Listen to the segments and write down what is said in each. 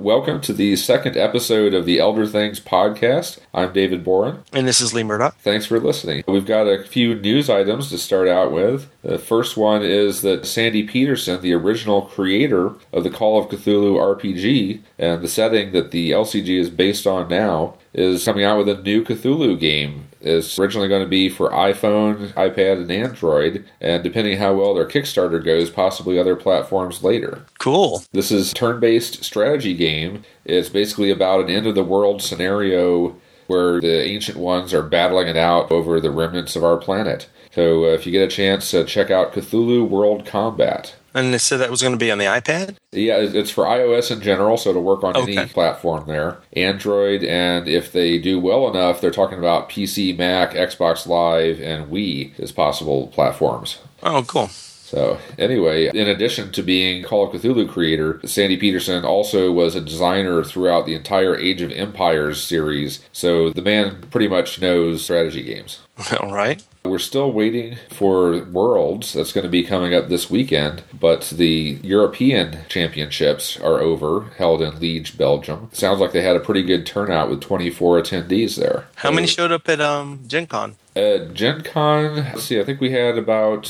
Welcome to the second episode of the Elder Things podcast. I'm David Boren. And this is Lee Murdoch. Thanks for listening. We've got a few news items to start out with. The first one is that Sandy Petersen, the original creator of the Call of Cthulhu RPG and the setting that the LCG is based on now, is coming out with a new Cthulhu game. It's originally going to be for iPhone, iPad, and Android, and depending how well their Kickstarter goes, possibly other platforms later. Cool. This is turn-based strategy game. It's basically about an end of the world scenario where the ancient ones are battling it out over the remnants of our planet. So uh, if you get a chance, uh, check out Cthulhu World Combat. And they said that was going to be on the iPad? Yeah, it's for iOS in general, so it'll work on Okay. any platform there. Android, and if they do well enough, they're talking about PC, Mac, Xbox Live, and Wii as possible platforms. Oh, cool. So, anyway, in addition to being Call of Cthulhu creator, Sandy Petersen also was a designer throughout the entire Age of Empires series, so the man pretty much knows strategy games. All right. We're still waiting for Worlds. That's going to be coming up this weekend, but the European Championships are over, held in Liege, Belgium. Sounds like they had a pretty good turnout with 24 attendees there. How many showed up at um, Gen Con? At Gen Con, let's see, I think we had about,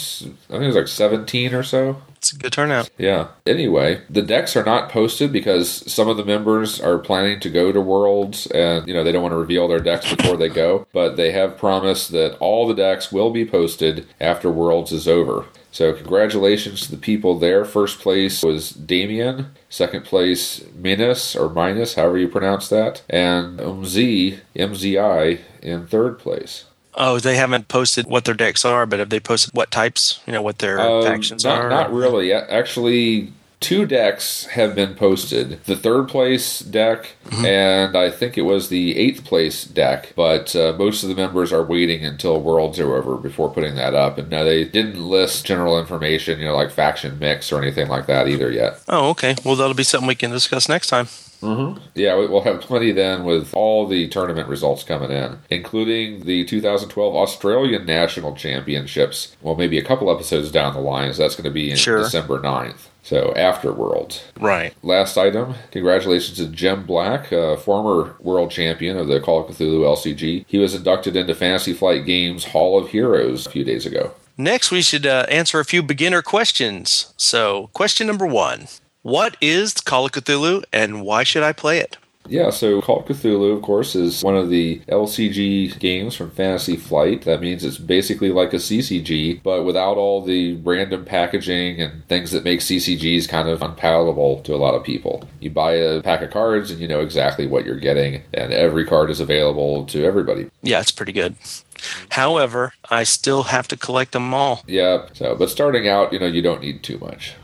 I think it was like 17 or so. It's a good turnout. Yeah. Anyway, the decks are not posted because some of the members are planning to go to Worlds and, you know, they don't want to reveal their decks before they go, but they have promised that all the decks will be posted after Worlds is over. So, congratulations to the people there. First place was Damien. Second place, Minus, or Minus, however you pronounce that. And MZ, MZI, in third place. Oh, they haven't posted what their decks are, but have they posted what types? You know, what their Um, factions not, are? Not really. Actually, two decks have been posted. The third place deck, Mm-hmm. and I think it was the eighth place deck. But uh, most of the members are waiting until Worlds are over before putting that up. And now they didn't list general information, you know, like faction mix or anything like that either yet. Oh, okay. Well, that'll be something we can discuss next time. Yeah, we- we'll have plenty then with all the tournament results coming in, including the 2012 Australian National Championships. Well, maybe a couple episodes down the line, so that's going to be in Sure. December 9th. So after Worlds. Right. Last item, congratulations to Jim Black, uh, former world champion of the Call of Cthulhu LCG. He was inducted into Fantasy Flight Games Hall of Heroes a few days ago. Next, we should uh, answer a few beginner questions. So, question number one What is Call of Cthulhu and why should I play it? Yeah, so Call of Cthulhu, of course, is one of the LCG games from Fantasy Flight. That means it's basically like a CCG, but without all the random packaging and things that make CCGs kind of unpalatable to a lot of people. You buy a pack of cards and you know exactly what you're getting, and every card is available to everybody. Yeah, it's pretty good. Mm-hmm. However, I still have to collect them all. Yeah, so, but starting out, you know, you don't need too much.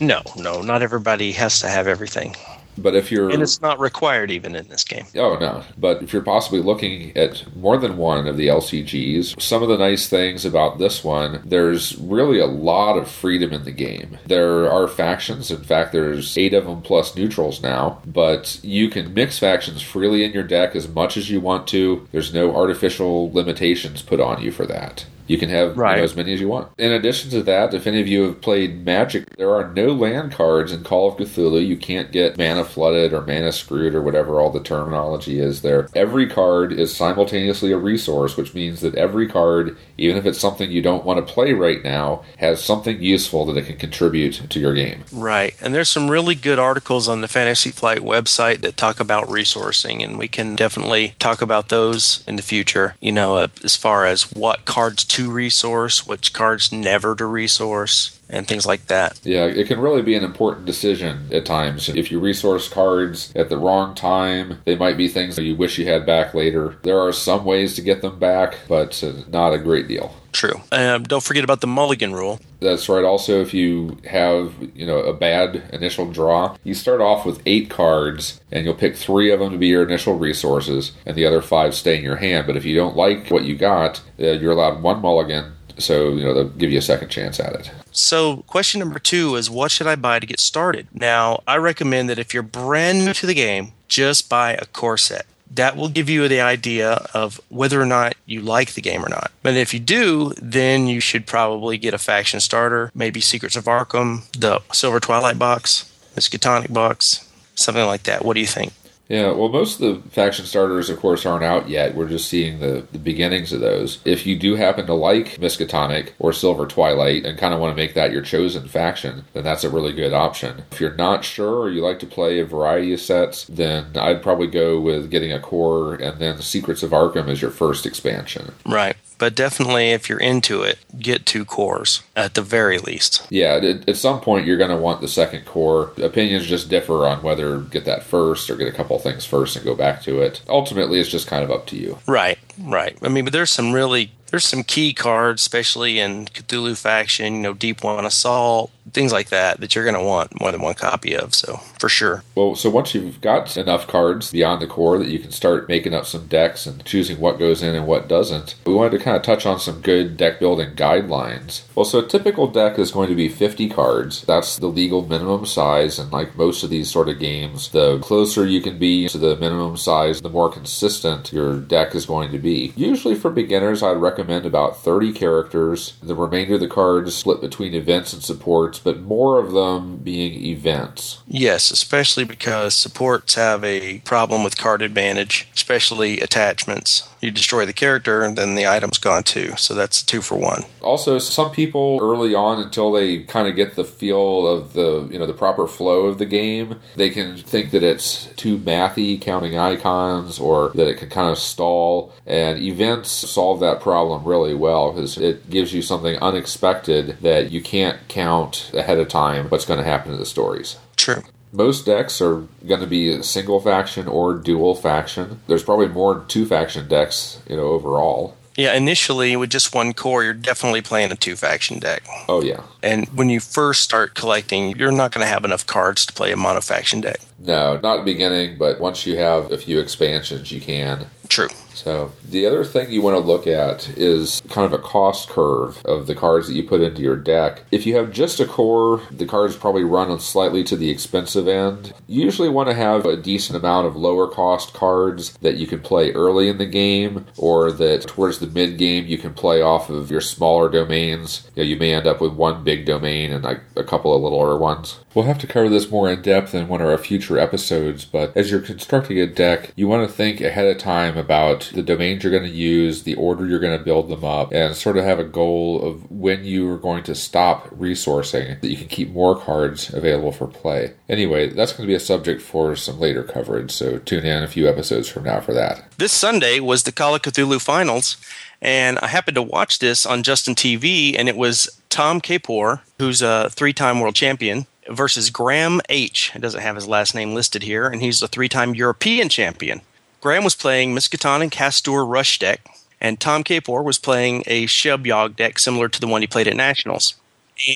No, no, not everybody has to have everything. But if you're. And it's not required even in this game. Oh, no. But if you're possibly looking at more than one of the LCGs, some of the nice things about this one, there's really a lot of freedom in the game. There are factions. In fact, there's eight of them plus neutrals now. But you can mix factions freely in your deck as much as you want to. There's no artificial limitations put on you for that. You can have you know, as many as you want. In addition to that, if any of you have played Magic, there are no land cards in Call of Cthulhu. You can't get mana flooded or mana screwed or whatever all the terminology is there. Every card is simultaneously a resource, which means that every card, even if it's something you don't want to play right now, has something useful that it can contribute to your game. Right. And there's some really good articles on the Fantasy Flight website that talk about resourcing, and we can definitely talk about those in the future. You know, uh, as far as what cards to resource, which cards never to resource, and things like that. Yeah, it can really be an important decision at times. If you resource cards at the wrong time, they might be things that you wish you had back later. There are some ways to get them back, but uh, not a great deal. True. Um, don't forget about the mulligan rule. That's right. Also, if you have, you know, a bad initial draw, you start off with eight cards, and you'll pick three of them to be your initial resources, and the other five stay in your hand. But if you don't like what you got, uh, you're allowed one mulligan, so you know they'll give you a second chance at it. So, question number two is what should I buy to get started? Now, I recommend that if you're brand new to the game, just buy a core set. That will give you the idea of whether or not you like the game or not. But if you do, then you should probably get a faction starter, maybe Secrets of Arkham, the Silver Twilight box, Miskatonic box, something like that. What do you think? Yeah, well, most of the faction starters, of course, aren't out yet. We're just seeing the, the beginnings of those. If you do happen to like Miskatonic or Silver Twilight and kind of want to make that your chosen faction, then that's a really good option. If you're not sure or you like to play a variety of sets, then I'd probably go with getting a core and then Secrets of Arkham as your first expansion. Right. But definitely, if you're into it, get two cores at the very least. Yeah, at, at some point you're going to want the second core. Opinions just differ on whether get that first or get a couple things first and go back to it. Ultimately, it's just kind of up to you. Right, right. I mean, but there's some really there's some key cards, especially in Cthulhu faction, you know, Deep One Assault, things like that, that you're going to want more than one copy of. So for sure. Well, so once you've got enough cards beyond the core that you can start making up some decks and choosing what goes in and what doesn't, we wanted to kind of touch on some good deck building guidelines. Well, so a typical deck is going to be 50 cards. That's the legal minimum size, and like most of these sort of games, the closer you can be to the minimum size, the more consistent your deck is going to be. Usually for beginners, I'd recommend recommend about 30 characters. The remainder of the cards split between events and supports, but more of them being events. Yes, especially because supports have a problem with card advantage, especially attachments you destroy the character and then the item's gone too. So that's two for one. Also, some people early on until they kind of get the feel of the you know the proper flow of the game, they can think that it's too mathy counting icons or that it can kind of stall. And events solve that problem really well because it gives you something unexpected that you can't count ahead of time what's going to happen to the stories. True. Most decks are going to be single faction or dual faction. There's probably more two faction decks, you know, overall. Yeah, initially with just one core, you're definitely playing a two faction deck. Oh yeah. And when you first start collecting, you're not going to have enough cards to play a mono faction deck. No, not the beginning, but once you have a few expansions, you can. True. So, the other thing you want to look at is kind of a cost curve of the cards that you put into your deck. If you have just a core, the cards probably run on slightly to the expensive end. You usually want to have a decent amount of lower cost cards that you can play early in the game, or that towards the mid game you can play off of your smaller domains. You, know, you may end up with one big domain and like a couple of littler ones. We'll have to cover this more in depth in one of our future episodes, but as you're constructing a deck, you want to think ahead of time about the domains you're going to use, the order you're going to build them up, and sort of have a goal of when you are going to stop resourcing that you can keep more cards available for play. Anyway, that's going to be a subject for some later coverage, so tune in a few episodes from now for that. This Sunday was the Call of Cthulhu Finals, and I happened to watch this on Justin TV, and it was Tom Kapor, who's a three time world champion, versus Graham H. It doesn't have his last name listed here, and he's a three time European champion. Graham was playing Miskatonic Castor Rush deck, and Tom Kapor was playing a Shub Yog deck similar to the one he played at Nationals.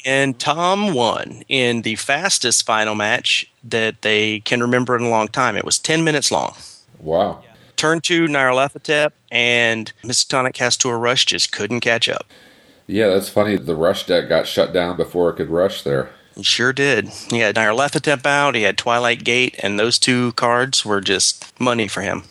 And Tom won in the fastest final match that they can remember in a long time. It was 10 minutes long. Wow. Turn two, Nyarlathotep, and Miskatonic Castor Rush just couldn't catch up. Yeah, that's funny. The Rush deck got shut down before it could rush there. He sure did. He had Nyarlathotep out, he had Twilight Gate, and those two cards were just money for him.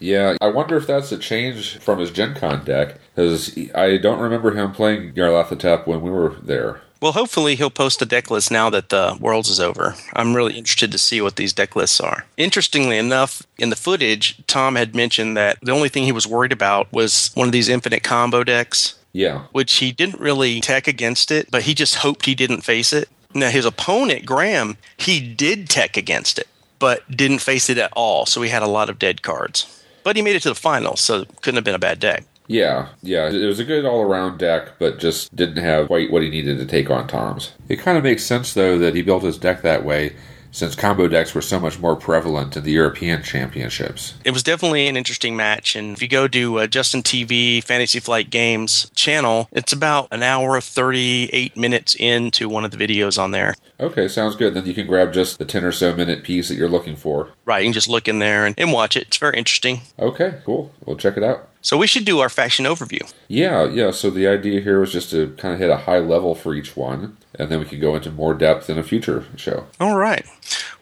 Yeah, I wonder if that's a change from his Gen Con deck, because I don't remember him playing Nyarlathotep when we were there. Well, hopefully he'll post a deck list now that the Worlds is over. I'm really interested to see what these deck lists are. Interestingly enough, in the footage, Tom had mentioned that the only thing he was worried about was one of these infinite combo decks. Yeah. Which he didn't really tech against it, but he just hoped he didn't face it. Now, his opponent, Graham, he did tech against it, but didn't face it at all. So he had a lot of dead cards. But he made it to the finals, so it couldn't have been a bad deck. Yeah, yeah, it was a good all around deck, but just didn't have quite what he needed to take on Tom's. It kind of makes sense, though, that he built his deck that way since combo decks were so much more prevalent in the European championships. It was definitely an interesting match. And if you go to uh, Justin TV Fantasy Flight Games channel, it's about an hour of 38 minutes into one of the videos on there. Okay, sounds good. Then you can grab just the 10 or so minute piece that you're looking for. Right, you can just look in there and, and watch it. It's very interesting. Okay, cool. We'll check it out. So we should do our faction overview. Yeah, yeah. So the idea here was just to kind of hit a high level for each one, and then we could go into more depth in a future show. All right.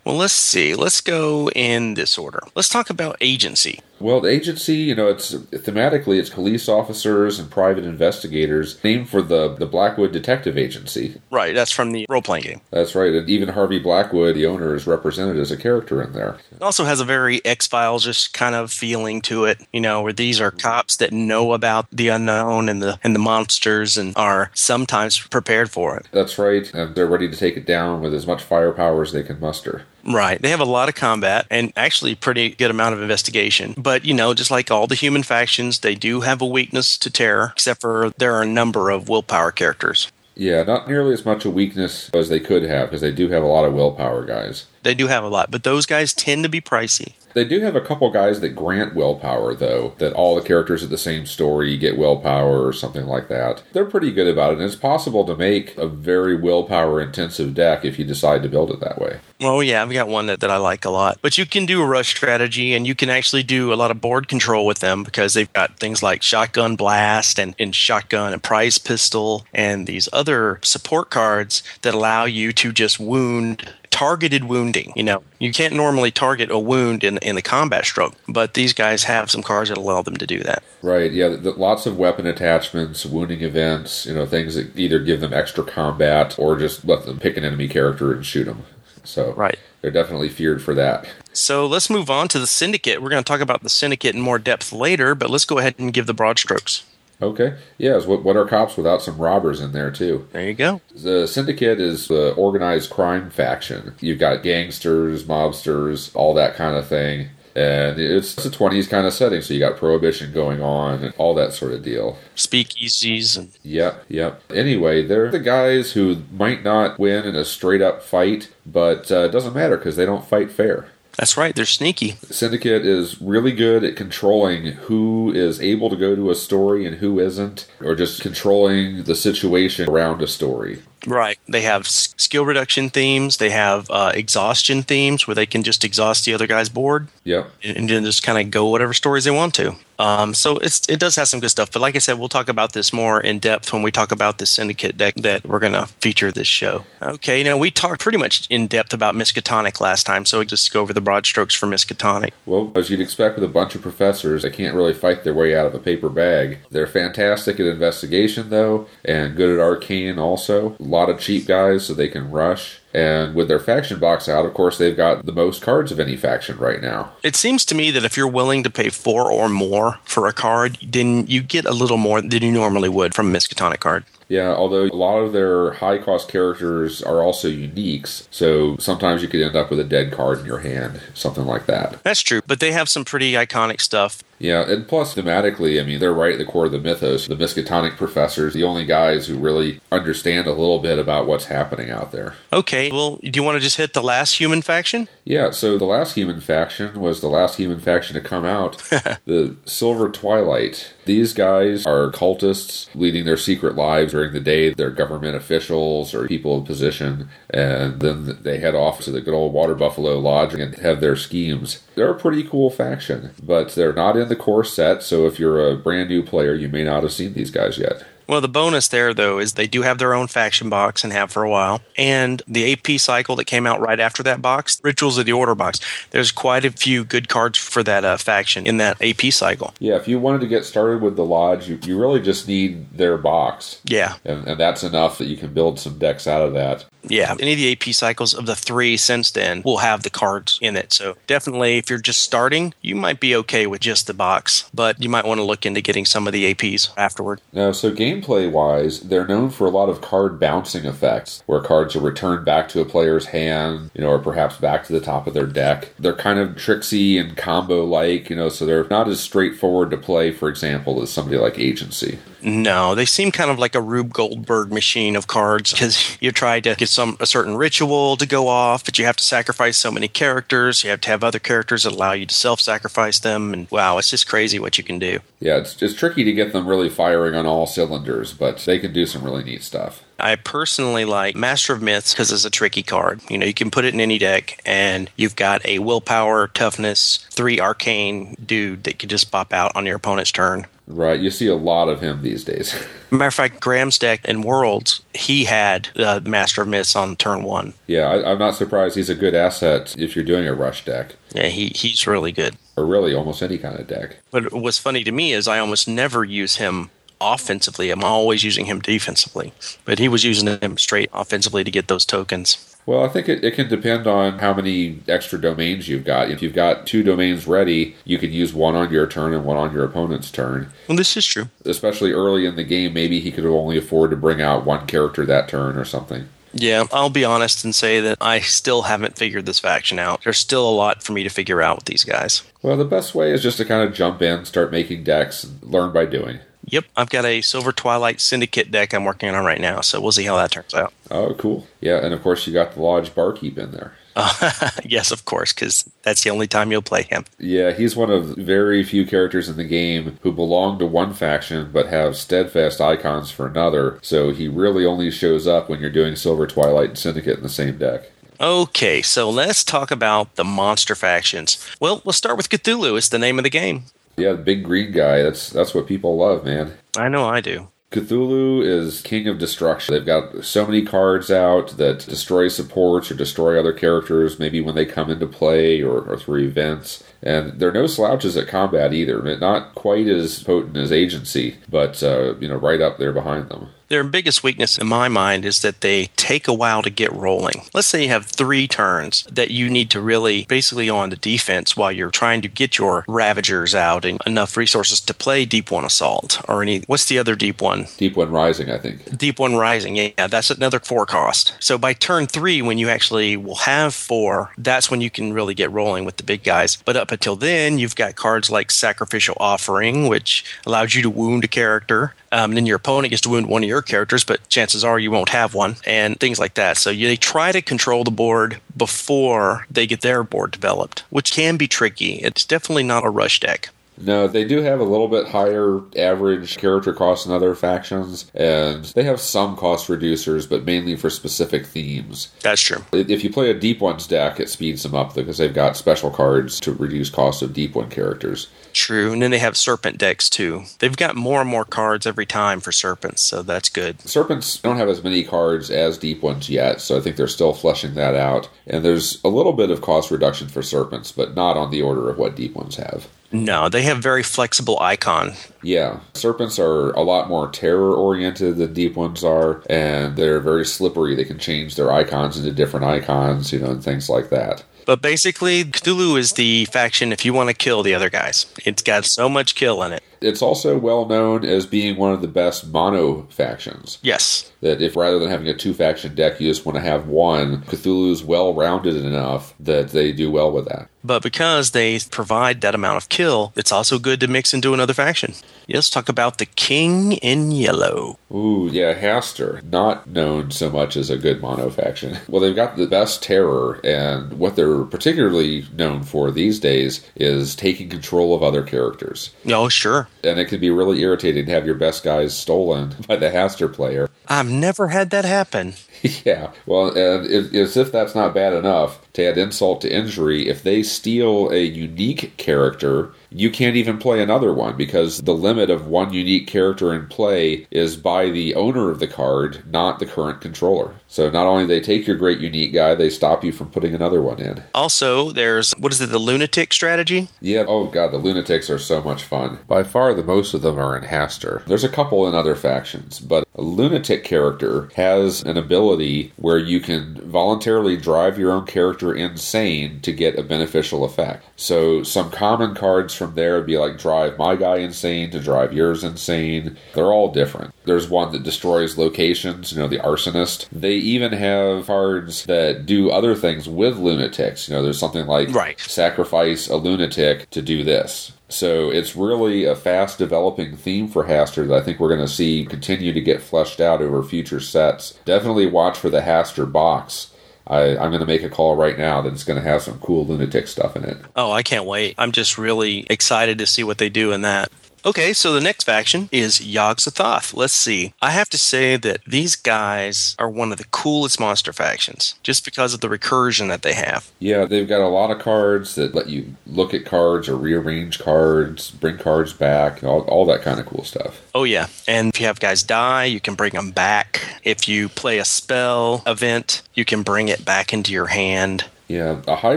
Well, let's see. Let's go in this order. Let's talk about agency. Well, the agency, you know, it's thematically it's police officers and private investigators, named for the the Blackwood Detective Agency. Right, that's from the role playing game. That's right, and even Harvey Blackwood, the owner, is represented as a character in there. It also has a very X Files just kind of feeling to it, you know, where these are cops that know about the unknown and the and the monsters and are sometimes prepared for it. That's right, and they're ready to take it down with as much firepower as they can muster. Right. They have a lot of combat and actually pretty good amount of investigation. But, you know, just like all the human factions, they do have a weakness to terror, except for there are a number of willpower characters. Yeah, not nearly as much a weakness as they could have because they do have a lot of willpower guys. They do have a lot, but those guys tend to be pricey. They do have a couple guys that grant willpower, though, that all the characters of the same story get willpower or something like that. They're pretty good about it, and it's possible to make a very willpower intensive deck if you decide to build it that way. Oh, yeah, I've got one that, that I like a lot. But you can do a rush strategy, and you can actually do a lot of board control with them because they've got things like Shotgun Blast and, and Shotgun and Prize Pistol and these other support cards that allow you to just wound targeted wounding. You know, you can't normally target a wound in in the combat stroke, but these guys have some cards that allow them to do that. Right. Yeah. The, lots of weapon attachments, wounding events. You know, things that either give them extra combat or just let them pick an enemy character and shoot them. So right. They're definitely feared for that. So let's move on to the syndicate. We're going to talk about the syndicate in more depth later, but let's go ahead and give the broad strokes. Okay. Yes. What, what are cops without some robbers in there, too? There you go. The Syndicate is the organized crime faction. You've got gangsters, mobsters, all that kind of thing. And it's a 20s kind of setting, so you got prohibition going on and all that sort of deal. Speakeasies and. Yep, yep. Anyway, they're the guys who might not win in a straight up fight, but uh, it doesn't matter because they don't fight fair. That's right, they're sneaky. Syndicate is really good at controlling who is able to go to a story and who isn't, or just controlling the situation around a story. Right. They have skill reduction themes. They have uh, exhaustion themes where they can just exhaust the other guy's board. Yep. And then just kind of go whatever stories they want to. Um, so it's it does have some good stuff. But like I said, we'll talk about this more in depth when we talk about the syndicate deck that we're going to feature this show. Okay. Now we talked pretty much in depth about Miskatonic last time, so we just go over the broad strokes for Miskatonic. Well, as you'd expect with a bunch of professors, they can't really fight their way out of a paper bag. They're fantastic at investigation, though, and good at arcane also. A lot of cheap guys, so they can rush. And with their faction box out, of course, they've got the most cards of any faction right now. It seems to me that if you're willing to pay four or more for a card, then you get a little more than you normally would from a Miskatonic card. Yeah, although a lot of their high cost characters are also uniques, so sometimes you could end up with a dead card in your hand, something like that. That's true, but they have some pretty iconic stuff. Yeah, and plus thematically, I mean, they're right at the core of the mythos. The Miskatonic professors, the only guys who really understand a little bit about what's happening out there. Okay, well, do you want to just hit the last human faction? Yeah, so the last human faction was the last human faction to come out, the Silver Twilight. These guys are cultists leading their secret lives during the day. They're government officials or people of position, and then they head off to the good old Water Buffalo Lodge and have their schemes. They're a pretty cool faction, but they're not in the core set, so if you're a brand new player, you may not have seen these guys yet. Well, the bonus there, though, is they do have their own faction box and have for a while. And the AP cycle that came out right after that box, Rituals of the Order box, there's quite a few good cards for that uh, faction in that AP cycle. Yeah, if you wanted to get started with the Lodge, you, you really just need their box. Yeah. And, and that's enough that you can build some decks out of that. Yeah, any of the AP cycles of the three since then will have the cards in it. So definitely, if you're just starting, you might be okay with just the box, but you might want to look into getting some of the APs afterward. Now, so gameplay wise, they're known for a lot of card bouncing effects, where cards are returned back to a player's hand, you know, or perhaps back to the top of their deck. They're kind of tricksy and combo like, you know, so they're not as straightforward to play, for example, as somebody like Agency. No, they seem kind of like a Rube Goldberg machine of cards because you try to get some a certain ritual to go off, but you have to sacrifice so many characters. You have to have other characters that allow you to self-sacrifice them, and wow, it's just crazy what you can do. Yeah, it's it's tricky to get them really firing on all cylinders, but they can do some really neat stuff. I personally like Master of Myths because it's a tricky card. You know, you can put it in any deck, and you've got a willpower, toughness, three arcane dude that could just pop out on your opponent's turn. Right. You see a lot of him these days. Matter of fact, Graham's deck in Worlds, he had uh, Master of Myths on turn one. yeah, I, I'm not surprised. He's a good asset if you're doing a rush deck, Yeah, he, he's really good. or really almost any kind of deck. But what's funny to me is I almost never use him offensively. I'm always using him defensively. But he was using him straight offensively to get those tokens. Well, I think it, it can depend on how many extra domains you've got. If you've got two domains ready, you can use one on your turn and one on your opponent's turn. Well, this is true. Especially early in the game, maybe he could only afford to bring out one character that turn or something. Yeah, I'll be honest and say that I still haven't figured this faction out. There's still a lot for me to figure out with these guys. Well, the best way is just to kind of jump in, start making decks, and learn by doing. Yep, I've got a Silver Twilight Syndicate deck I'm working on right now, so we'll see how that turns out. Oh, cool. Yeah, and of course you got the Lodge Barkeep in there. Uh, yes, of course, because that's the only time you'll play him. Yeah, he's one of very few characters in the game who belong to one faction but have steadfast icons for another, so he really only shows up when you're doing Silver Twilight and Syndicate in the same deck. Okay, so let's talk about the monster factions. Well, we'll start with Cthulhu. It's the name of the game. Yeah, the big green guy, that's that's what people love, man. I know I do. Cthulhu is king of destruction. They've got so many cards out that destroy supports or destroy other characters, maybe when they come into play or, or through events. And they're no slouches at combat either. Not quite as potent as Agency, but uh, you know, right up there behind them. Their biggest weakness in my mind is that they take a while to get rolling. Let's say you have three turns that you need to really basically on the defense while you're trying to get your Ravagers out and enough resources to play Deep One Assault or any. What's the other Deep One? Deep One Rising, I think. Deep One Rising, yeah, that's another four cost. So by turn three, when you actually will have four, that's when you can really get rolling with the big guys. But up until then, you've got cards like Sacrificial Offering, which allows you to wound a character. Um, then your opponent gets to wound one of your characters, but chances are you won't have one, and things like that. So you, they try to control the board before they get their board developed, which can be tricky. It's definitely not a rush deck. No, they do have a little bit higher average character cost than other factions, and they have some cost reducers, but mainly for specific themes. That's true. If you play a Deep Ones deck, it speeds them up because they've got special cards to reduce cost of Deep One characters. True. And then they have serpent decks too. They've got more and more cards every time for serpents, so that's good. Serpents don't have as many cards as Deep Ones yet, so I think they're still fleshing that out. And there's a little bit of cost reduction for Serpents, but not on the order of what Deep Ones have. No, they have very flexible icon. Yeah, serpents are a lot more terror oriented than deep ones are, and they're very slippery. They can change their icons into different icons, you know, and things like that. But basically, Cthulhu is the faction if you want to kill the other guys. It's got so much kill in it. It's also well known as being one of the best mono factions. Yes. That if rather than having a two faction deck, you just want to have one, Cthulhu's well rounded enough that they do well with that. But because they provide that amount of kill, it's also good to mix into another faction. Let's talk about the King in Yellow. Ooh, yeah, Hastur. Not known so much as a good mono faction. Well, they've got the best terror, and what they're particularly known for these days is taking control of other characters. Oh, sure. And it can be really irritating to have your best guys stolen by the Hastur player. I've never had that happen. yeah, well, and if, as if that's not bad enough, to add insult to injury, if they steal a unique character, you can't even play another one because the limit of one unique character in play is by the owner of the card, not the current controller. So not only they take your great unique guy, they stop you from putting another one in. Also, there's what is it, the lunatic strategy? Yeah, oh god, the lunatics are so much fun. By far the most of them are in Hastur. There's a couple in other factions, but a lunatic character has an ability where you can voluntarily drive your own character insane to get a beneficial effect. So some common cards from there would be like drive my guy insane to drive yours insane. They're all different. There's one that destroys locations, you know, the arsonist. They even have cards that do other things with lunatics. You know, there's something like Right. sacrifice a lunatic to do this. So it's really a fast developing theme for Hastur that I think we're going to see continue to get fleshed out over future sets. Definitely watch for the Hastur box. I, I'm going to make a call right now that it's going to have some cool lunatic stuff in it. Oh, I can't wait. I'm just really excited to see what they do in that. Okay, so the next faction is Yogg-Sothoth. Let's see. I have to say that these guys are one of the coolest monster factions just because of the recursion that they have. Yeah, they've got a lot of cards that let you look at cards or rearrange cards, bring cards back, all, all that kind of cool stuff. Oh, yeah. And if you have guys die, you can bring them back. If you play a spell event, you can bring it back into your hand. Yeah, a high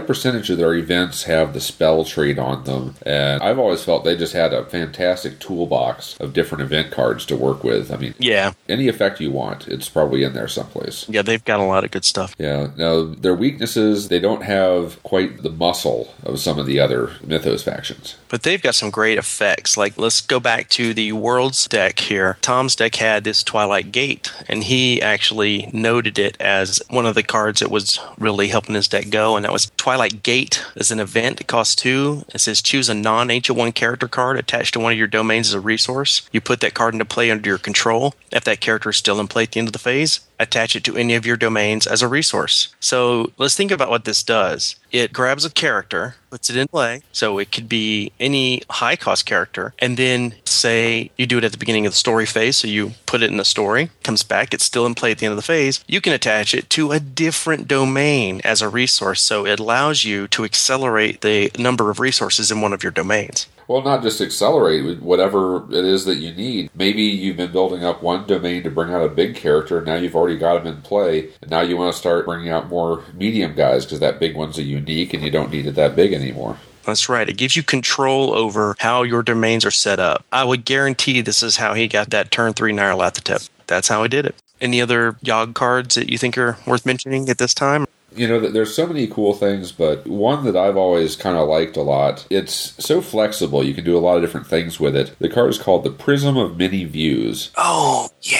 percentage of their events have the spell trait on them, and I've always felt they just had a fantastic toolbox of different event cards to work with. I mean, Yeah. any effect you want, it's probably in there someplace. Yeah, they've got a lot of good stuff. Yeah, now their weaknesses, they don't have quite the muscle of some of the other Mythos factions. But they've got some great effects. Like, let's go back to the World's deck here. Tom's deck had this Twilight Gate, and he actually noted it as one of the cards that was really helping his deck go. And that was Twilight Gate as an event. It costs two. It says choose a non HO1 character card attached to one of your domains as a resource. You put that card into play under your control. If that character is still in play at the end of the phase, attach it to any of your domains as a resource. So let's think about what this does. It grabs a character, puts it in play. So it could be any high cost character. And then say you do it at the beginning of the story phase. So you put it in the story, comes back, it's still in play at the end of the phase. You can attach it to a different domain as a resource. So it allows you to accelerate the number of resources in one of your domains. Well, not just accelerate whatever it is that you need. Maybe you've been building up one domain to bring out a big character, and now you've already got him in play, and now you want to start bringing out more medium guys because that big one's a unique and you don't need it that big anymore. That's right. It gives you control over how your domains are set up. I would guarantee this is how he got that turn three Nyarlathotep. That's how he did it. Any other Yogg cards that you think are worth mentioning at this time? You know, there's so many cool things, but one that I've always kind of liked a lot, it's so flexible. You can do a lot of different things with it. The card is called the Prism of Many Views. Oh, yeah.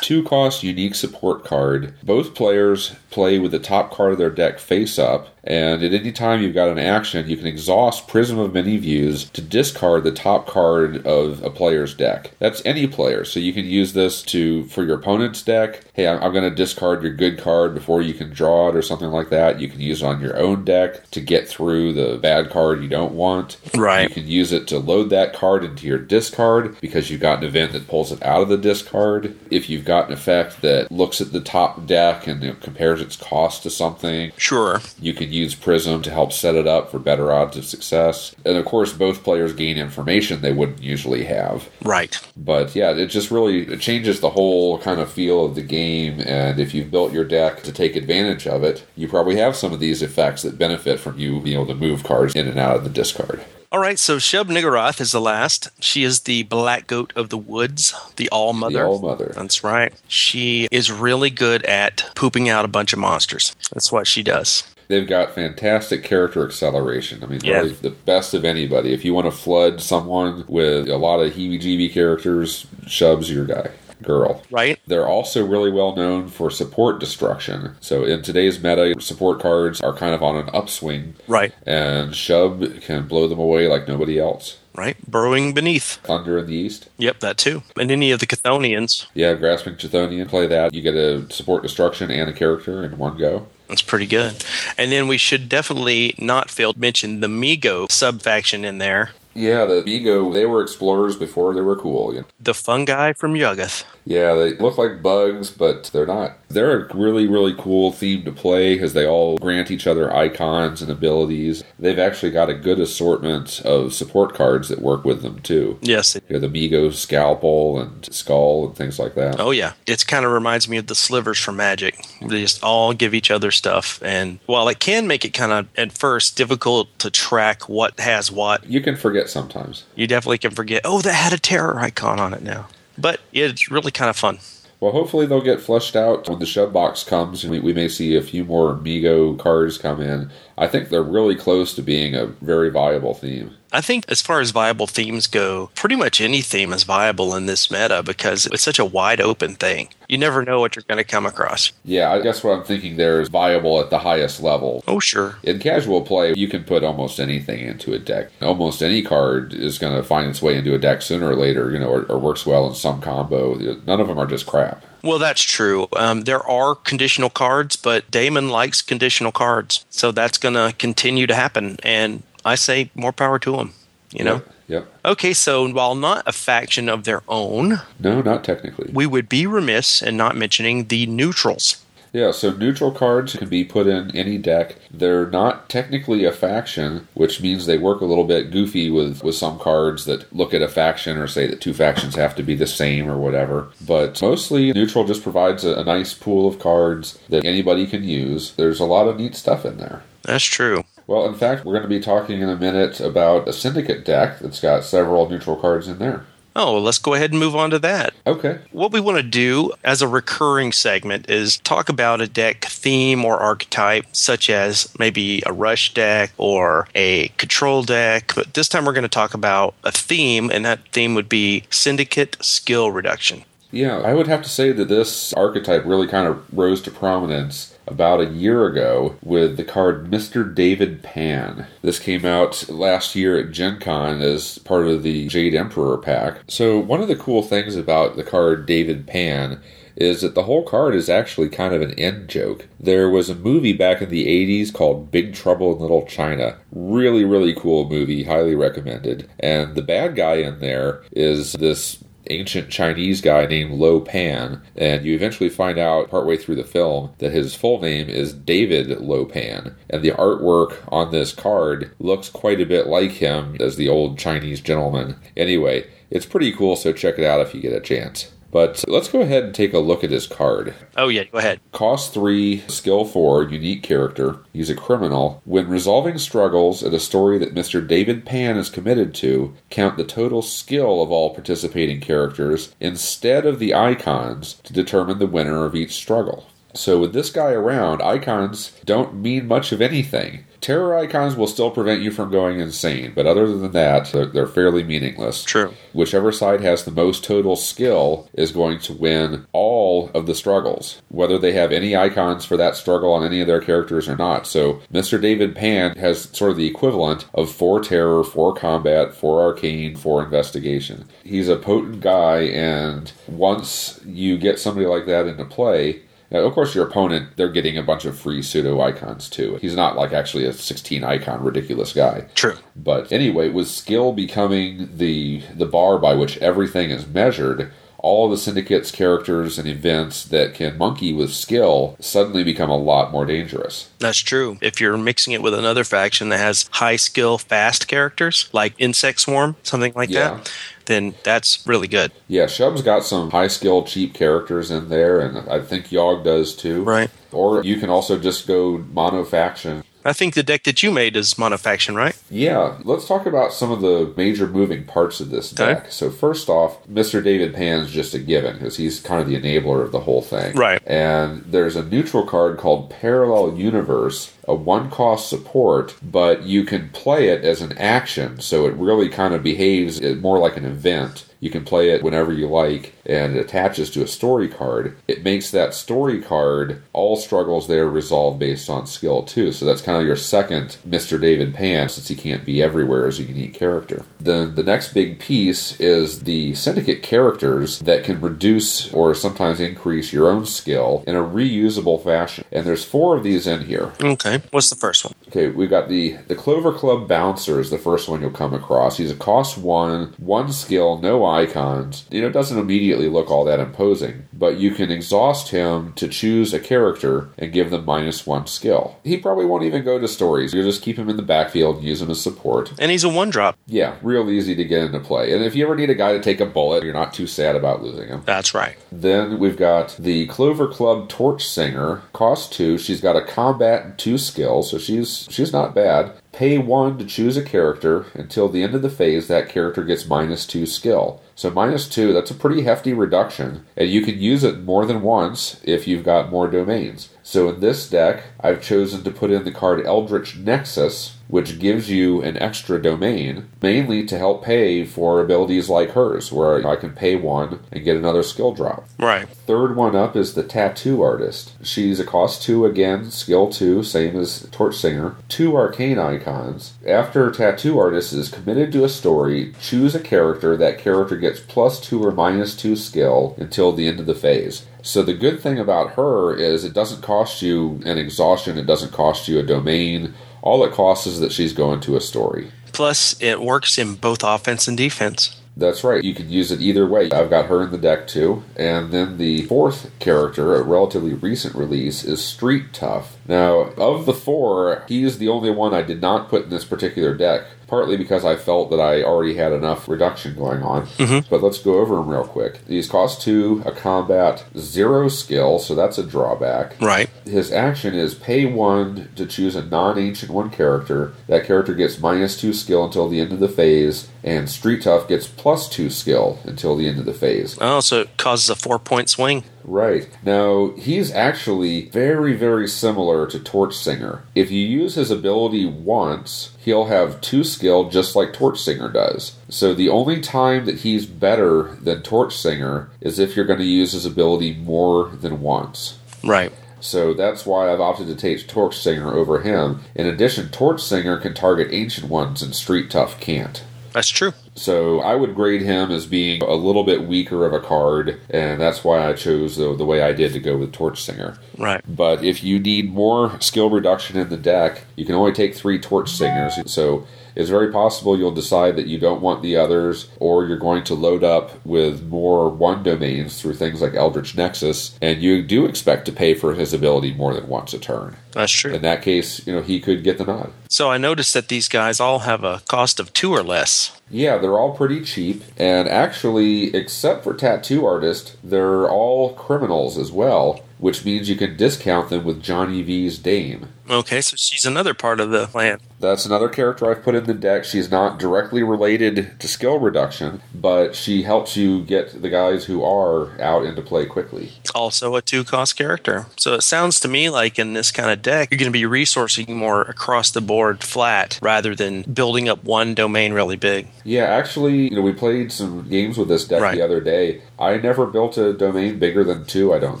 Two cost unique support card. Both players play with the top card of their deck face up, and at any time you've got an action, you can exhaust Prism of Many Views to discard the top card of a player's deck. That's any player, so you can use this to for your opponent's deck. Hey, I'm, I'm going to discard your good card before you can draw it, or something like that. You can use it on your own deck to get through the bad card you don't want. Right. You can use it to load that card into your discard because you've got an event that pulls it out of the discard. If you've got an effect that looks at the top deck and it compares its cost to something, Sure. you can use Prism to help set it up for better odds of success. And of course, both players gain information they wouldn't usually have. Right. But yeah, it just really it changes the whole kind of feel of the game. And if you've built your deck to take advantage of it, you probably have some of these effects that benefit from you being able to move cards in and out of the discard. All right, so Shub Niggurath is the last. She is the black goat of the woods, the all The mother. All Mother. That's right. She is really good at pooping out a bunch of monsters. That's what she does. They've got fantastic character acceleration. I mean, Yeah. really the best of anybody. If you want to flood someone with a lot of heebie-jeebie characters, Shub's your guy, girl. Right? They're also really well known for support destruction. So in today's meta, support cards are kind of on an upswing, Right. and Shub can blow them away like nobody else. Right. Burrowing beneath. Thunder in the East. Yep, that too. And any of the Chthonians. Yeah, Grasping Chthonian, play that. You get a support destruction and a character in one go. That's pretty good. And then we should definitely not fail to mention the Mi-Go sub faction in there. Yeah, the Mi-Go, they were explorers before they were cool. You know? The fungi from Yuggoth. Yeah, they look like bugs, but they're not. They're a really, really cool theme to play because they all grant each other icons and abilities. They've actually got a good assortment of support cards that work with them, too. Yes. You know, the Mi-Go Scalpel and Skull and things like that. Oh yeah, it kind of reminds me of the slivers from Magic. They just all give each other stuff, and while it can make it kind of at first difficult to track what has what, You can forget sometimes. you definitely can forget. Oh, that had a terror icon on it now, but it's really kind of fun. Well, hopefully they'll get flushed out when the Shub box comes. We, we may see a few more Mi-Go cards come in. I think they're really close to being a very viable theme. I think as far as viable themes go, pretty much any theme is viable in this meta because it's such a wide open thing. You never know what you're going to come across. Yeah, I guess what I'm thinking there is viable at the highest level. Oh sure, In casual play, you can put almost anything into a deck. Almost any card is going to find its way into a deck sooner or later, you know, or, or works well in some combo. None of them are just crap. Well, that's true. Um, there are conditional cards, but Damon likes conditional cards. So that's going to continue to happen. And I say more power to them. You know. Yep. yep. Okay, so while not a faction of their own, No, not technically. we would be remiss in not mentioning the neutrals. Yeah, so neutral cards can be put in any deck. They're not technically a faction, which means they work a little bit goofy with, with some cards that look at a faction or say that two factions have to be the same or whatever. But mostly, neutral just provides a, a nice pool of cards that anybody can use. There's a lot of neat stuff in there. That's true. Well, in fact, we're going to be talking in a minute about a syndicate deck that's got several neutral cards in there. Oh, well, let's go ahead and move on to that. Okay. What we want to do as a recurring segment is talk about a deck theme or archetype, such as maybe a rush deck or a control deck. But this time we're going to talk about a theme, and that theme would be syndicate skill reduction. Yeah, I would have to say that this archetype really kind of rose to prominence about a year ago with the card Mr. David Pan. This came out last year at Gen Con as part of the Jade Emperor pack. So, one of the cool things about the card David Pan is that the whole card is actually kind of an end joke. There was a movie back in the 80s called Big Trouble in Little China. Really, really cool movie, highly recommended. And the bad guy in there is this ancient Chinese guy named Lo Pan, and you eventually find out partway through the film that his full name is David Lo Pan, and the artwork on this card looks quite a bit like him as the old Chinese gentleman. Anyway, it's pretty cool, so check it out if you get a chance. But let's go ahead and take a look at his card. Oh, yeah, go ahead. Cost 3, skill 4, unique character. He's a criminal. When resolving struggles in a story that Mr. David Pan is committed to, count the total skill of all participating characters instead of the icons to determine the winner of each struggle. So, with this guy around, icons don't mean much of anything. Terror icons will still prevent you from going insane, but other than that, they're, they're fairly meaningless. True. Whichever side has the most total skill is going to win all of the struggles, whether they have any icons for that struggle on any of their characters or not. So, Mr. David Pan has sort of the equivalent of four terror, four combat, four arcane, four investigation. He's a potent guy, and once you get somebody like that into play, now, of course, your opponent, they're getting a bunch of free pseudo icons too. He's not like actually a 16 icon ridiculous guy. True. But anyway, with skill becoming the the bar by which everything is measured, all the syndicate's characters and events that can monkey with skill suddenly become a lot more dangerous. That's true. If you're mixing it with another faction that has high skill, fast characters, like Insect Swarm, something like Yeah. that, then that's really good. Yeah, Shub's got some high skill, cheap characters in there, and I think Yogg does too. Right. Or you can also just go mono faction. I think the deck that you made is monofaction, right? Yeah, let's talk about some of the major moving parts of this Okay. deck. So first off, Mr. David Pan's just a given because he's kind of the enabler of the whole thing. Right. And there's a neutral card called Parallel Universe, a one cost support, but you can play it as an action, so it really kind of behaves uh, more like an event. You can play it whenever you like, and it attaches to a story card. It makes that story card all struggles there resolve based on skill too. So that's kind of your second Mr. David Pan, since he can't be everywhere as a unique character. Then the next big piece is the syndicate characters that can reduce or sometimes increase your own skill in a reusable fashion. And there's four of these in here. Okay. What's the first one? Okay, we've got the the Clover Club Bouncer is the first one you'll come across. He's a cost one, one skill, no icons. You know, it doesn't immediately look all that imposing, but you can exhaust him to choose a character and give them minus one skill. He probably won't even go to stories. You'll just keep him in the backfield and use him as support. And he's a one drop. Yeah, real easy to get into play. And if you ever need a guy to take a bullet, you're not too sad about losing him. That's right. Then we've got the Clover Club Torch Singer, cost two. She's got a combat and two skills, so she's she's not bad. Pay one to choose a character until the end of the phase. That character gets minus two skill. So minus two, that's a pretty hefty reduction, and you can use it more than once if you've got more domains. So in this deck, I've chosen to put in the card Eldritch Nexus, which gives you an extra domain, mainly to help pay for abilities like hers, where I can pay one and get another skill drop. Right. Third one up is the Tattoo Artist. She's a cost 2 again, skill 2, same as Torch Singer. Two arcane icons. After Tattoo Artist is committed to a story, choose a character. That character gets plus 2 or minus 2 skill until the end of the phase. So the good thing about her is it doesn't cost you an exhaustion, it doesn't cost you a domain. All it costs is that she's going to a story. Plus, it works in both offense and defense. That's right. You can use it either way. I've got her in the deck too. And then the fourth character, a relatively recent release, is Street Tough. Now, of the four, he is the only one I did not put in this particular deck, partly because I felt that I already had enough reduction going on. Mhm. But let's go over them real quick. These cost two, a combat, zero skill, so that's a drawback. Right. His action is pay one to choose a non ancient one character. That character gets minus two skill until the end of the phase, and Street Tough gets plus two skill until the end of the phase. Oh, so it causes a four point swing. Right. Now, he's actually very, very similar to Torch Singer. If you use his ability once, he'll have two skill just like Torch Singer does. So the only time that he's better than Torch Singer is if you're going to use his ability more than once. Right. So that's why I've opted to take Torch Singer over him. In addition, Torch Singer can target ancient ones and Street Tough can't. That's true. So I would grade him as being a little bit weaker of a card, and that's why I chose the, the way I did to go with Torch Singer. Right. But if you need more skill reduction in the deck, you can only take three Torch Singers. So it's very possible you'll decide that you don't want the others, or you're going to load up with more one domains through things like Eldritch Nexus, and you do expect to pay for his ability more than once a turn. That's true. In that case, you know, he could get the nod. So I noticed that these guys all have a cost of two or less. Yeah, they're all pretty cheap, and actually, except for Tattoo Artist, they're all criminals as well, which means you can discount them with Johnny V's Dame. Okay, so she's another part of the plan. That's another character I've put in the deck. She's not directly related to skill reduction, but she helps you get the guys who are out into play quickly. Also a two cost character. So it sounds to me like in this kind of deck, you're going to be resourcing more across the board flat rather than building up one domain really big. Yeah, actually, you know, we played some games with this deck Right. the other day. I never built a domain bigger than two, I don't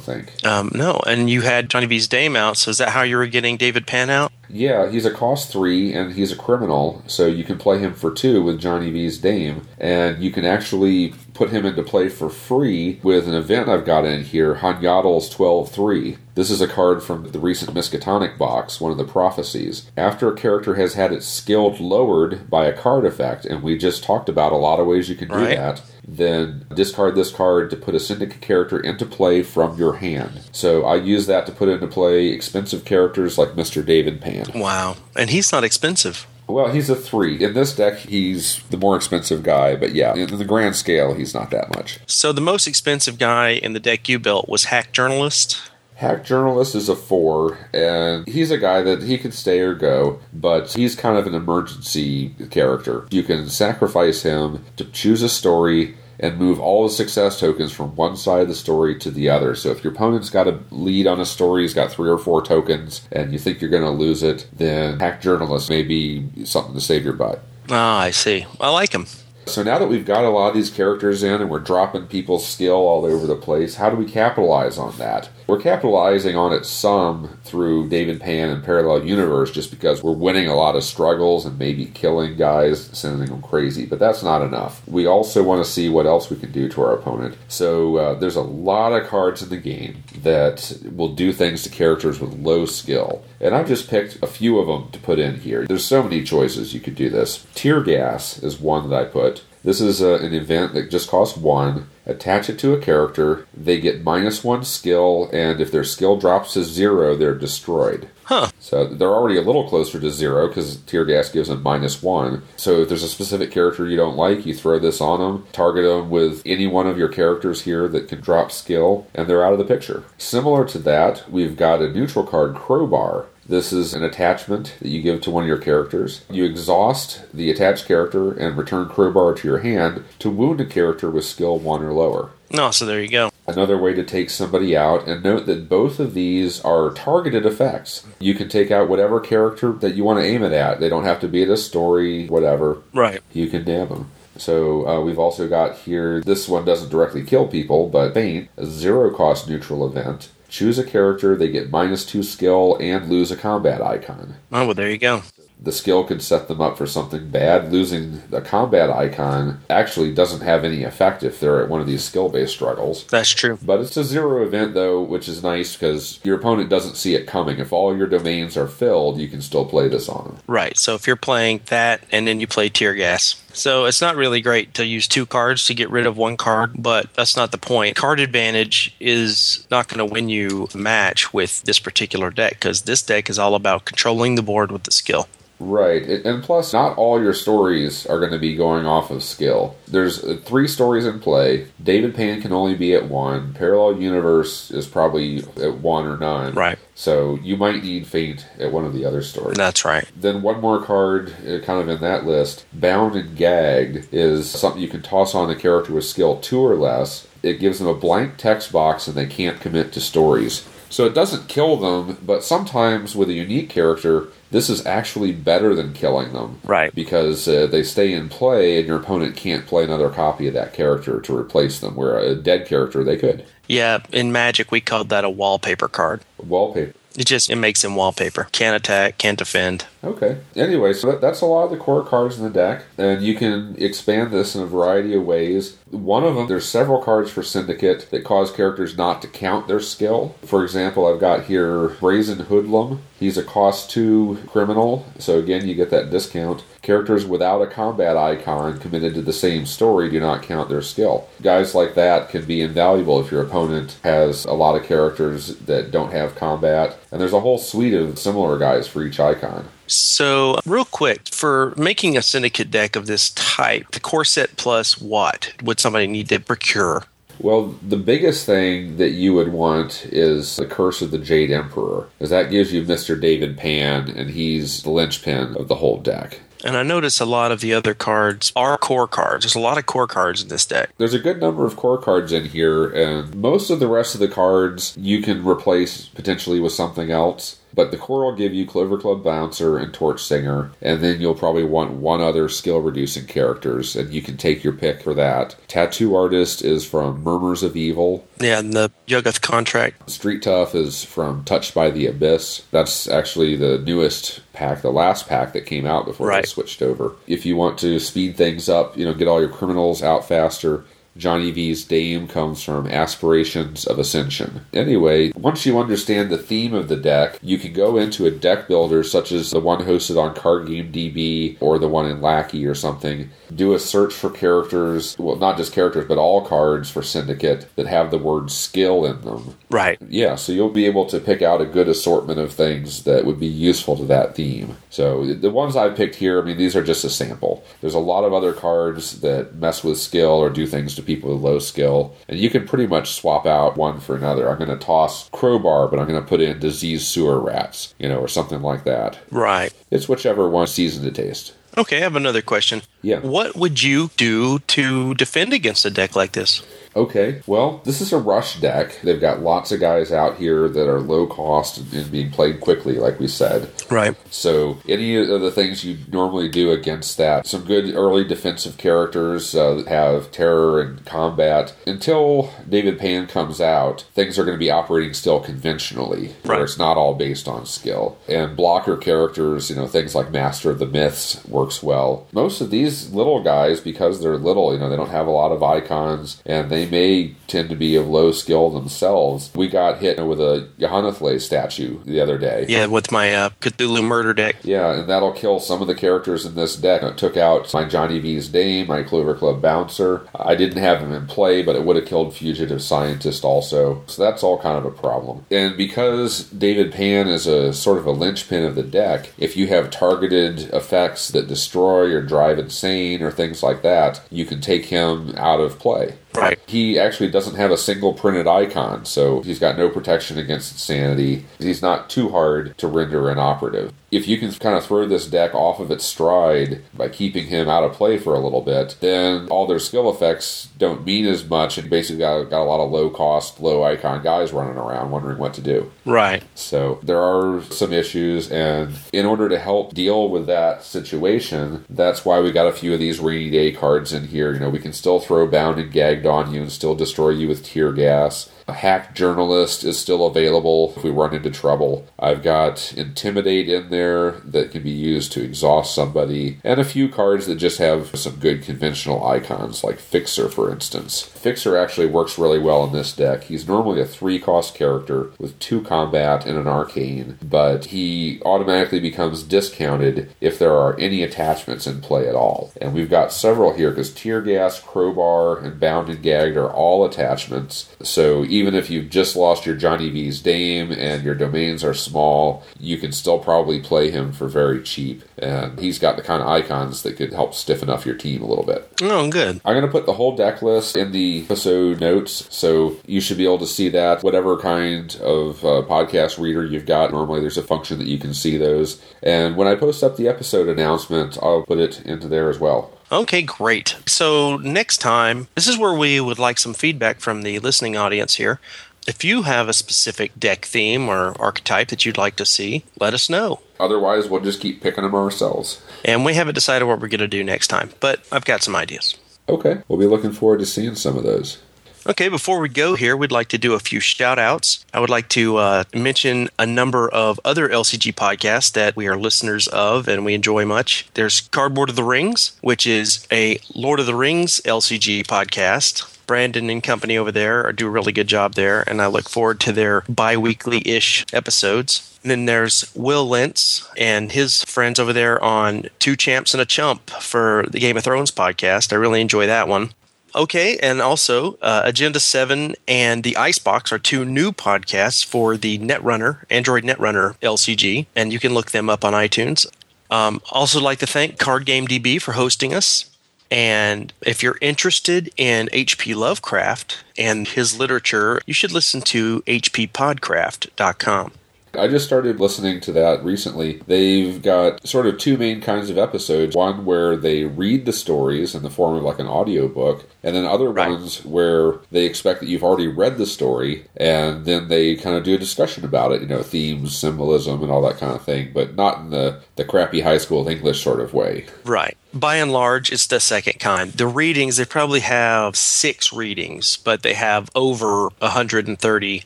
think. Um, Um, no, and you had Johnny V's Dame out, so is that how you were getting David Pan out? Yeah, he's a cost three and he's a criminal, so you can play him for two with Johnny V's Dame, and you can actually put him into play for free with an event I've got in here, Hanyadel's 12 3. This is a card from the recent Miskatonic box, one of the prophecies. After a character has had its skill lowered by a card effect, and we just talked about a lot of ways you can do Right. that, then discard this card to put a syndicate character into play from your hand. So I use that to put into play expensive characters like Mr. David Pan. Wow. And he's not expensive. Well, he's a three. In this deck, he's the more expensive guy, but yeah, in the grand scale, he's not that much. So the most expensive guy in the deck you built was Hack Journalist. Hack Journalist is a four, and he's a guy that he could stay or go, but he's kind of an emergency character. You can sacrifice him to choose a story and move all the success tokens from one side of the story to the other. So if your opponent's got a lead on a story, he's got three or four tokens, and you think you're going to lose it, then Hack Journalist may be something to save your butt. Ah, I see. I like him. So now that we've got a lot of these characters in and we're dropping people's skill all over the place, how do we capitalize on that? We're capitalizing on it some through David Pan and Parallel Universe just because we're winning a lot of struggles and maybe killing guys, sending them crazy, but that's not enough. We also want to see what else we can do to our opponent. So uh, there's a lot of cards in the game that will do things to characters with low skill. And I've just picked a few of them to put in here. There's so many choices you could do this. Tear gas is one that I put. This is uh an event that just costs one. Attach it to a character. They get minus one skill, and if their skill drops to zero, they're destroyed. Huh. So they're already a little closer to zero because tear gas gives them minus one. So if there's a specific character you don't like, you throw this on them, target them with any one of your characters here that can drop skill, and they're out of the picture. Similar to that, we've got a neutral card, Crowbar. This is an attachment that you give to one of your characters. You exhaust the attached character and return Crowbar to your hand to wound a character with skill 1 or lower. No, so there you go. Another way to take somebody out, and note that both of these are targeted effects. You can take out whatever character that you want to aim it at. They don't have to be at a story, whatever. Right. You can damn them. So uh, we've also got here, this one doesn't directly kill people, but Faint, a zero cost neutral event. Choose a character, they get minus two skill and lose a combat icon. Oh, well, there you go. the skill could set them up for something bad. Losing the combat icon actually doesn't have any effect if they're at one of these skill based struggles. That's true. But it's a zero event, though, which is nice because your opponent doesn't see it coming. If all your domains are filled, you can still play this on them. Right. So if you're playing that and then you play tear gas. So it's not really great to use two cards to get rid of one card, but that's not the point. Card advantage is not going to win you a match with this particular deck because this deck is all about controlling the board with the skill. Right. And plus, not all your stories are going to be going off of skill. There's uh, three stories in play. David Pan can only be at one. Parallel Universe is probably at one or none. Right. So you might need Fate at one of the other stories. That's right. Then one more card, uh, kind of in that list, Bound and Gagged, is something you can toss on a character with skill two or less. It gives them a blank text box and they can't commit to stories. So it doesn't kill them, but sometimes with a unique character, this is actually better than killing them. Right. Because uh, they stay in play and your opponent can't play another copy of that character to replace them, where a dead character they could. Yeah, in Magic we called that a wallpaper card. Wallpaper. It just it makes him wallpaper. Can't attack, can't defend. Okay. Anyway, so that, that's a lot of the core cards in the deck, and you can expand this in a variety of ways. One of them, there's several cards for Syndicate that cause characters not to count their skill. For example, I've got here Brazen Hoodlum. He's a cost two criminal, so again, you get that discount. Characters without a combat icon committed to the same story do not count their skill. Guys like that can be invaluable if your opponent has a lot of characters that don't have combat, and there's a whole suite of similar guys for each icon. So, real quick, for making a syndicate deck of this type, the core set plus what would somebody need to procure? Well, the biggest thing that you would want is the Curse of the Jade Emperor, because that gives you Mr. David Pan, and he's the linchpin of the whole deck. And I notice a lot of the other cards are core cards. There's a lot of core cards in this deck. There's a good number of core cards in here, and most of the rest of the cards you can replace potentially with something else. But the core will give you Clover Club Bouncer and Torch Singer, and then you'll probably want one other skill reducing characters, and you can take your pick for that. Tattoo Artist is from Murmurs of Evil. Yeah, and the Yuggoth contract. Street Tough is from Touched by the Abyss. That's actually the newest pack, the last pack that came out before they Right. switched over. If you want to speed things up, you know, get all your criminals out faster, Johnny V's Dame comes from Aspirations of Ascension. Anyway, once you understand the theme of the deck, you can go into a deck builder such as the one hosted on Card Game DB or the one in Lackey or something. Do a search for characters, well, not just characters, but all cards for Syndicate that have the word skill in them. Right. Yeah, so you'll be able to pick out a good assortment of things that would be useful to that theme. So the ones I've picked here, I mean, these are just a sample. There's a lot of other cards that mess with skill or do things to people with low skill, and you can pretty much swap out one for another. I'm going to toss Crowbar, but I'm going to put in Disease Sewer Rats, you know, or something like that. Right. It's whichever one season to taste. Okay, I have another question. Yeah. What would you do to defend against a deck like this? Okay, well, this is a rush deck. They've got lots of guys out here that are low cost and, being played quickly, like we said. Right. So, any of the things you normally do against that, some good early defensive characters uh, that have terror and combat. Until David Pan comes out, things are going to be operating still conventionally, where Right. it's not all based on skill. And blocker characters, you know, things like Master of the Myths works well. Most of these little guys, because they're little, you know, they don't have a lot of icons, and they may tend to be of low skill themselves. We got hit with a Y'ha-nthlei statue the other day. Yeah, with my uh, Cthulhu murder deck. Yeah, and that'll kill some of the characters in this deck. It took out my Johnny V's Dame, my Clover Club Bouncer. I didn't have him in play, but it would have killed Fugitive Scientist also. So that's all kind of a problem. And because David Pan is a sort of a linchpin of the deck, if you have targeted effects that destroy or drive insane or things like that, you can take him out of play. Right. He actually doesn't have a single printed icon, so he's got no protection against insanity. He's not too hard to render inoperative. If you can kind of throw this deck off of its stride by keeping him out of play for a little bit, then all their skill effects don't mean as much, and basically got, got a lot of low cost, low icon guys running around wondering what to do. Right. So there are some issues, and in order to help deal with that situation, that's why we got a few of these rainy day cards in here. You know, we can still throw bound and gagged on you and still destroy you with tear gas. A hack journalist is still available if we run into trouble. I've got intimidate in there that can be used to exhaust somebody, and a few cards that just have some good conventional icons, like Fixer, for instance. Fixer actually works really well in this deck. He's normally a three cost character with two combat and an arcane, but he automatically becomes discounted if there are any attachments in play at all. And we've got several here because Tear Gas, Crowbar, and Bound and Gagged are all attachments. So even if you've just lost your Johnny V's Dame and your domains are small, you can still probably play him for very cheap. And he's got the kind of icons that could help stiffen up your team a little bit. Oh, good. I'm going to put the whole deck list in the episode notes, so you should be able to see that. Whatever kind of uh, podcast reader you've got, normally there's a function that you can see those. And when I post up the episode announcement, I'll put it into there as well. Okay, great. So next time, this is where we would like some feedback from the listening audience here. If you have a specific deck theme or archetype that you'd like to see, let us know. Otherwise, we'll just keep picking them ourselves. And we haven't decided what we're going to do next time, but I've got some ideas. Okay, we'll be looking forward to seeing some of those. Okay, before we go here, we'd like to do a few shout outs. I would like to uh, mention a number of other LCG podcasts that we are listeners of and we enjoy much. There's Cardboard of the Rings, which is a Lord of the Rings LCG podcast. Brandon and company over there do a really good job there, and I look forward to their bi weekly ish episodes. And then there's Will Lentz and his friends over there on Two Champs and a Chump for the Game of Thrones podcast. I really enjoy that one. Okay, and also uh, Agenda 7 and the Icebox are two new podcasts for the Netrunner, Android Netrunner LCG, and you can look them up on iTunes. Um, also, like to thank Card Game DB for hosting us. And if you're interested in H.P. Lovecraft and his literature, you should listen to hppodcraft.com. I just started listening to that recently. They've got sort of two main kinds of episodes. One where they read the stories in the form of like an audiobook, and then other Right. ones where they expect that you've already read the story and then they kind of do a discussion about it, you know, themes, symbolism, and all that kind of thing, but not in the, the crappy high school English sort of way. Right. By and large, it's the second kind. The readings, they probably have six readings, but they have over 130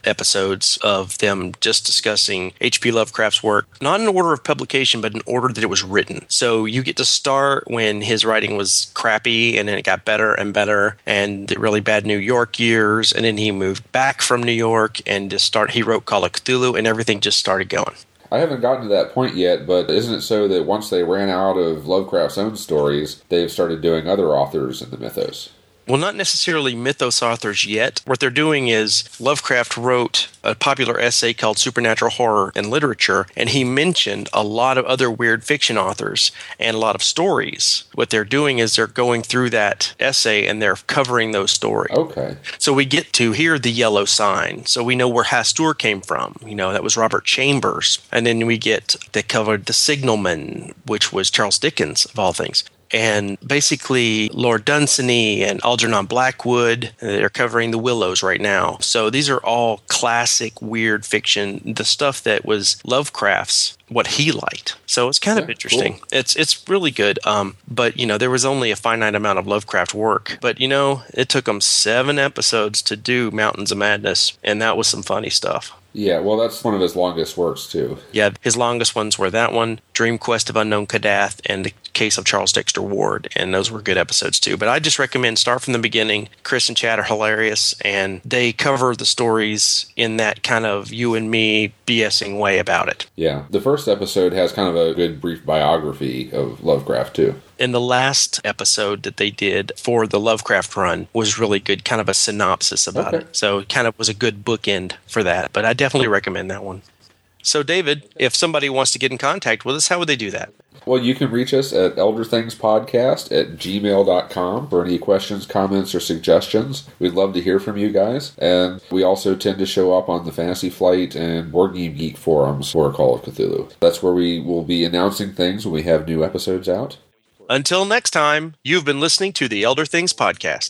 episodes of them just discussing H.P. Lovecraft's work, not in order of publication, but in order that it was written. So you get to start when his writing was crappy, and then it got better and better, and the really bad New York years, and then he moved back from New York and just start. He wrote Call of Cthulhu, and everything just started going. I haven't gotten to that point yet, but isn't it so that once they ran out of Lovecraft's own stories, they've started doing other authors in the mythos? Well, not necessarily mythos authors yet. What they're doing is Lovecraft wrote a popular essay called Supernatural Horror and Literature, and he mentioned a lot of other weird fiction authors and a lot of stories. What they're doing is they're going through that essay and they're covering those stories. Okay. So we get to hear the yellow sign. So we know where Hastur came from. You know, that was Robert Chambers. And then we get, they covered the signalman, which was Charles Dickens, of all things. And basically, Lord Dunsany and Algernon Blackwood, they're covering the Willows right now. So these are all classic weird fiction, the stuff that was Lovecraft's, what he liked. So it's kind of Yeah, interesting. cool. It's it's really good. Um, but you know, there was only a finite amount of Lovecraft work. But you know, it took them seven episodes to do Mountains of Madness, and that was some funny stuff. Yeah, well, that's one of his longest works, too. Yeah, his longest ones were that one, Dream Quest of Unknown Kadath, and the case of Charles Dexter Ward, and those were good episodes too. But I just recommend start from the beginning. Chris and Chad are hilarious, and they cover the stories in that kind of you and me BSing way about it. Yeah. The first episode has kind of a good brief biography of Lovecraft, too. And the last episode that they did for the Lovecraft run was really good, kind of a synopsis about Okay. it. So it kind of was a good bookend for that. But I definitely recommend that one. So, David, if somebody wants to get in contact with us, how would they do that? Well, you can reach us at elderthingspodcast at gmail.com for any questions, comments, or suggestions. We'd love to hear from you guys. And we also tend to show up on the Fantasy Flight and Board Game Geek forums for Call of Cthulhu. That's where we will be announcing things when we have new episodes out. Until next time, you've been listening to the Elder Things Podcast.